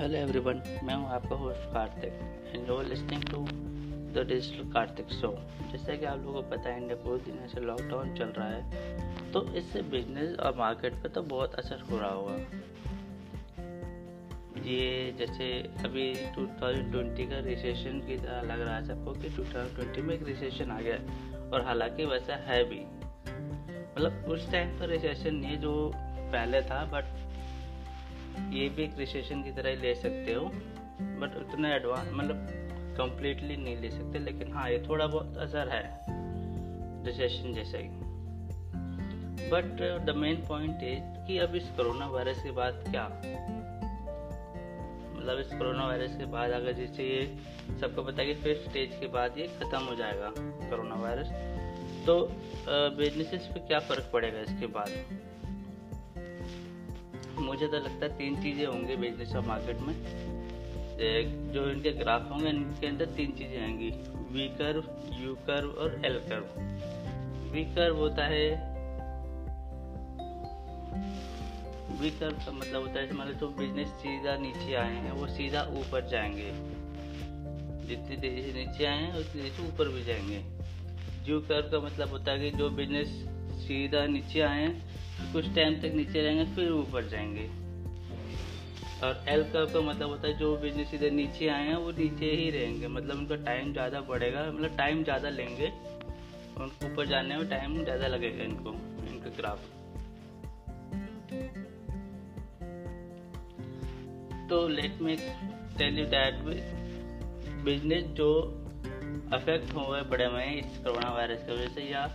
Hello everyone मैं हूँ आपका host Kartik. And you are listening to the digital Kartik show जैसा कि आप लोगों को पता है, इंडिया पूरे दिन से लॉकडाउन चल रहा है तो इससे बिज़नेस और मार्केट पे तो बहुत असर हो रहा होगा। ये जैसे अभी 2020 का रिसेशन की तरह लग रहा है सबको कि 2020 में एक रिसेशन आ गया और हालाँकि वैसा है भी। मतलब उस टाइम पर रिसेशन नहीं जो पहले था बट ये भी एक रिसेशन की तरह ही ले सकते हो बट उतना एडवांस मतलब कंप्लीटली नहीं ले सकते, लेकिन हाँ ये थोड़ा बहुत असर है रिसेशन जैसा ही। But the main point is कि अब इस कोरोना वायरस के बाद क्या? मतलब इस कोरोना वायरस के बाद अगर जैसे ये सबको पता है कि फिफ्थ स्टेज के बाद ये ख़त्म हो जाएगा कोरोना वायरस तो बिजनेसेस पे क्या फ़र्क पड़ेगा इसके बाद? मुझे तो लगता है तीन चीज़ें होंगी बिज़नेस और मार्केट में। जो इनके ग्राफ होंगे, इनके अंदर तीन चीज़ें आएँगी। वी कर्व यू कर्व और एल कर्व वी कर्व होता है वी कर्व का मतलब होता है मतलब जो बिज़नेस सीधा नीचे आए हैं, वो सीधा ऊपर जाएँगे। जितनी तेज़ी से नीचे आए हैं, उतनी तेज़ी से ऊपर भी जाएँगे। यू कर्व का मतलब होता है कि जो बिज़नेस सीधा नीचे आए, कुछ टाइम तक नीचे रहेंगे, फिर ऊपर जाएँगे। और एल कर्व का मतलब होता है, जो बिज़नेस इधर नीचे आए हैं, वो नीचे ही रहेंगे। मतलब उनका टाइम ज़्यादा बढ़ेगा मतलब टाइम ज़्यादा लेंगे उनको ऊपर जाने में टाइम ज़्यादा लगेगा इनको, इनका ग्राफ तो let me tell you that business जो अफेक्ट हुए बड़े में इस कोरोना वायरस की वजह से, या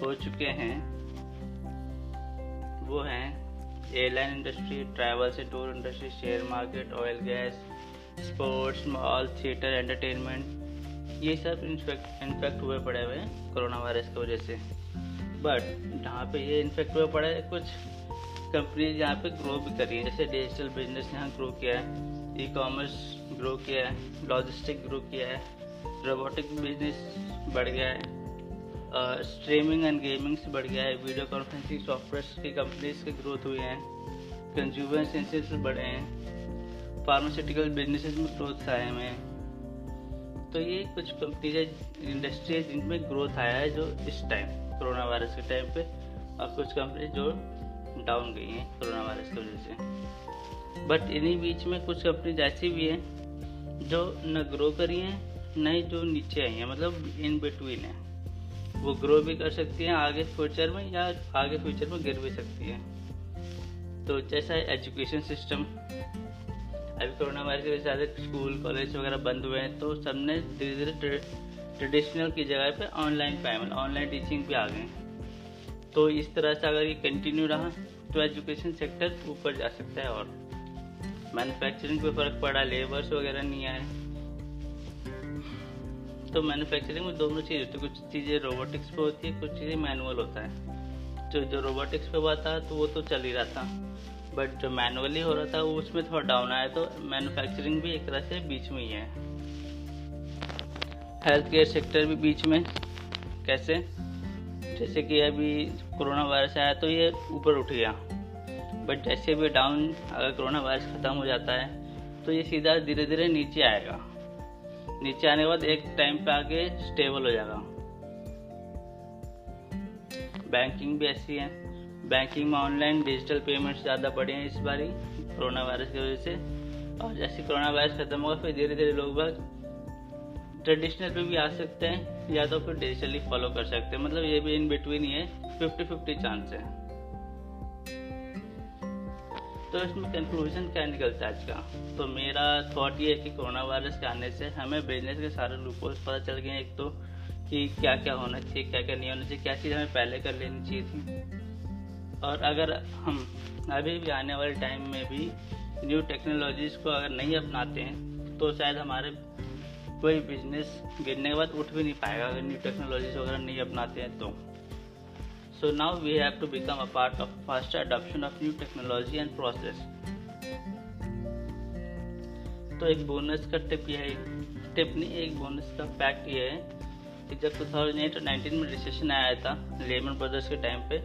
हो चुके हैं। वो हैं एयरलाइन इंडस्ट्री ट्रैवल से tour industry share market oil gas sports mall theatre entertainment ये सब इन्फेक्ट इन्फेक्ट हुए पड़े हुए हैं कोरोना वायरस की वजह से। बट जहाँ पे ये इन्फेक्ट हुए पड़े कुछ कंपनीज़ यहाँ पे ग्रो भी करी है। जैसे डिजिटल बिज़नेस यहाँ ग्रो किया है ई कॉमर्स ग्रो किया है लॉजिस्टिक ग्रो किया है रोबोटिक बिज़नेस बढ़ गया है। स्ट्रीमिंग एंड गेमिंग्स बढ़ गया है। वीडियो कॉन्फ्रेंसिंग सॉफ्टवेयर की कंपनीज़ के ग्रोथ हुई है। कंज्यूमर सेंसेस बढ़े हैं। फार्मास्यूटिकल बिजनेसेस में ग्रोथ आए हुए हैं तो ये कुछ कंपनीज़ इंडस्ट्री है जिनमें ग्रोथ आया है जो इस टाइम कोरोना वायरस के टाइम पे। और कुछ कंपनी जो डाउन गई हैं कोरोना वायरस की वजह से। बट इन्हीं बीच में कुछ कंपनीज़ ऐसी भी हैं जो न ग्रो करी हैं, न ही जो नीचे आई हैं। मतलब इन बिटवीन है। वो ग्रो भी कर सकती हैं, आगे फ्यूचर में या आगे फ्यूचर में गिर भी सकती है। तो जैसा एजुकेशन सिस्टम अभी कोरोना वायरस की वजह से स्कूल कॉलेज वगैरह बंद हुए हैं तो सबने धीरे धीरे ट्रेडिशनल की जगह पे ऑनलाइन पाए ऑनलाइन टीचिंग भी आ गए तो इस तरह से अगर ये कंटिन्यू रहा तो एजुकेशन सेक्टर ऊपर जा सकता है और मैन्युफैक्चरिंग पे फ़र्क पड़ा लेबर्स वगैरह नहीं आए। तो मैन्युफैक्चरिंग में दोनों चीज़ होती है कुछ चीज़ें रोबोटिक्स पे होती है, कुछ चीज़ें मैनुअल होता है। जो जो रोबोटिक्स पे हुआ था तो वो तो चल ही रहा था। बट जो मैनुअली हो रहा था, वो उसमें थोड़ा डाउन आया तो मैन्युफैक्चरिंग भी एक तरह से बीच में ही है। हेल्थ केयर सेक्टर भी बीच में, कैसे? जैसे कि अभी कोरोना वायरस आया तो ये ऊपर उठ गया। बट जैसे भी डाउन अगर कोरोना वायरस ख़त्म हो जाता है तो ये सीधा धीरे धीरे नीचे आएगा। नीचे आने के बाद एक टाइम पे आके स्टेबल हो जाएगा। बैंकिंग भी ऐसी है। बैंकिंग में ऑनलाइन डिजिटल पेमेंट्स ज़्यादा बढ़े हैं इस बार कोरोना वायरस की वजह से। और जैसे कोरोना वायरस खत्म होगा, फिर धीरे धीरे लोग बाग ट्रेडिशनल पे भी आ सकते हैं, या तो फिर डिजिटली फॉलो कर सकते हैं। मतलब ये भी इन बिटवीन ही है फिफ्टी फिफ्टी चांस है। तो इसमें कंक्लूजन क्या निकलता है आज का? तो मेरा थॉट ये है कि कोरोना वायरस के आने से हमें बिज़नेस के सारे लूपोल्स पता चल गए एक तो कि क्या क्या होना चाहिए क्या क्या नहीं होना चाहिए, क्या चीज़ हमें पहले कर लेनी चाहिए थी। और अगर हम अभी भी आने वाले टाइम में भी न्यू टेक्नोलॉजीज़ को अगर नहीं अपनाते हैं तो शायद हमारे कोई बिज़नेस गिरने के बाद उठ भी नहीं पाएगा। अगर न्यू टेक्नोलॉजीज़ वगैरह नहीं अपनाते हैं तो। So now we have to become a part of faster adoption of new technology and process. तो एक बोनस का टिप यह है टिप नहीं, एक बोनस का फैक्ट ये है कि जब 2008 और 19 में रिसेशन आया था लेमन ब्रदर्स के टाइम पे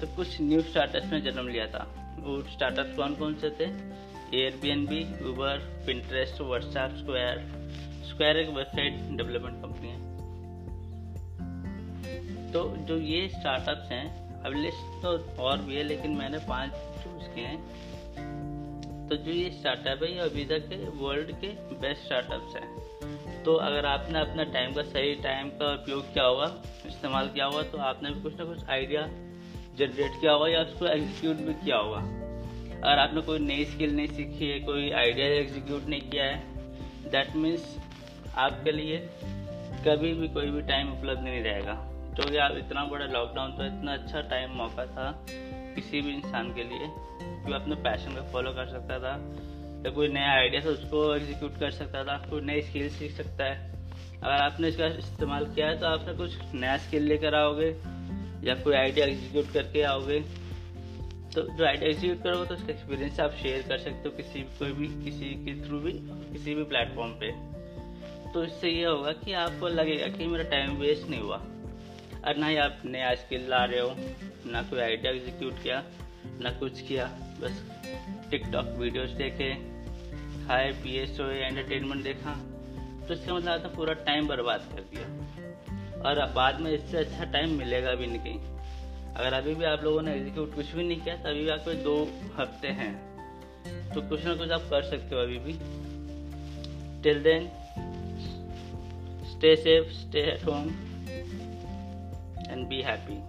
तो कुछ न्यू स्टार्टअप्स ने जन्म लिया था। वो स्टार्टअप कौन कौन से थे? Airbnb Uber Pinterest WhatsApp Square Square एक वेबसाइट डेवलपमेंट कंपनी है। तो जो ये स्टार्टअप्स हैं, अब लिस्ट तो और भी है, लेकिन मैंने पाँच चूज़ किए हैं। तो जो ये स्टार्टअप है, ये अभी तक वर्ल्ड के बेस्ट स्टार्टअप्स हैं। तो अगर आपने अपना टाइम का सही टाइम का उपयोग किया होगा, इस्तेमाल किया होगा तो आपने भी कुछ ना कुछ आइडिया जनरेट किया होगा या उसको एग्जीक्यूट भी किया होगा। अगर आपने कोई नई स्किल नहीं सीखी है, कोई आइडिया एग्जीक्यूट नहीं किया है दैट मीन्स आपके लिए कभी भी कोई भी टाइम उपलब्ध नहीं रहेगा। क्योंकि आप इतना बड़ा लॉकडाउन तो इतना अच्छा टाइम मौका था किसी भी इंसान के लिए कि अपने पैशन को फॉलो कर सकता था, या कोई नया आइडिया था उसको एग्जीक्यूट कर सकता था, कोई नई स्किल सीख सकता है। अगर आपने इसका इस्तेमाल किया है तो आपने कुछ नया स्किल लेकर आओगे, या कोई आइडिया एग्जीक्यूट करके आओगे। तो जो आइडिया एग्जीक्यूट करोगे तो उसका एक्सपीरियंस आप शेयर कर सकते हो किसी, कोई भी, किसी के थ्रू भी, किसी भी प्लेटफॉर्म पे। तो इससे ये होगा कि आपको लगेगा कि मेरा टाइम वेस्ट नहीं हुआ। और ना ही आप नया स्किल ला रहे हो। ना कोई आइडिया एग्जीक्यूट किया, ना कुछ किया। बस टिकटॉक वीडियोस देखे, खाए, पिए, सोए एंटरटेनमेंट देखा। तो इसका मतलब आपने पूरा टाइम बर्बाद कर दिया। और बाद में इससे अच्छा टाइम मिलेगा भी नहीं कहीं। अगर अभी भी आप लोगों ने एग्जीक्यूट कुछ भी नहीं किया तो अभी भी आपके दो हफ़्ते हैं। तो कुछ ना कुछ आप कर सकते हो अभी भी। Till then stay safe stay at home and be happy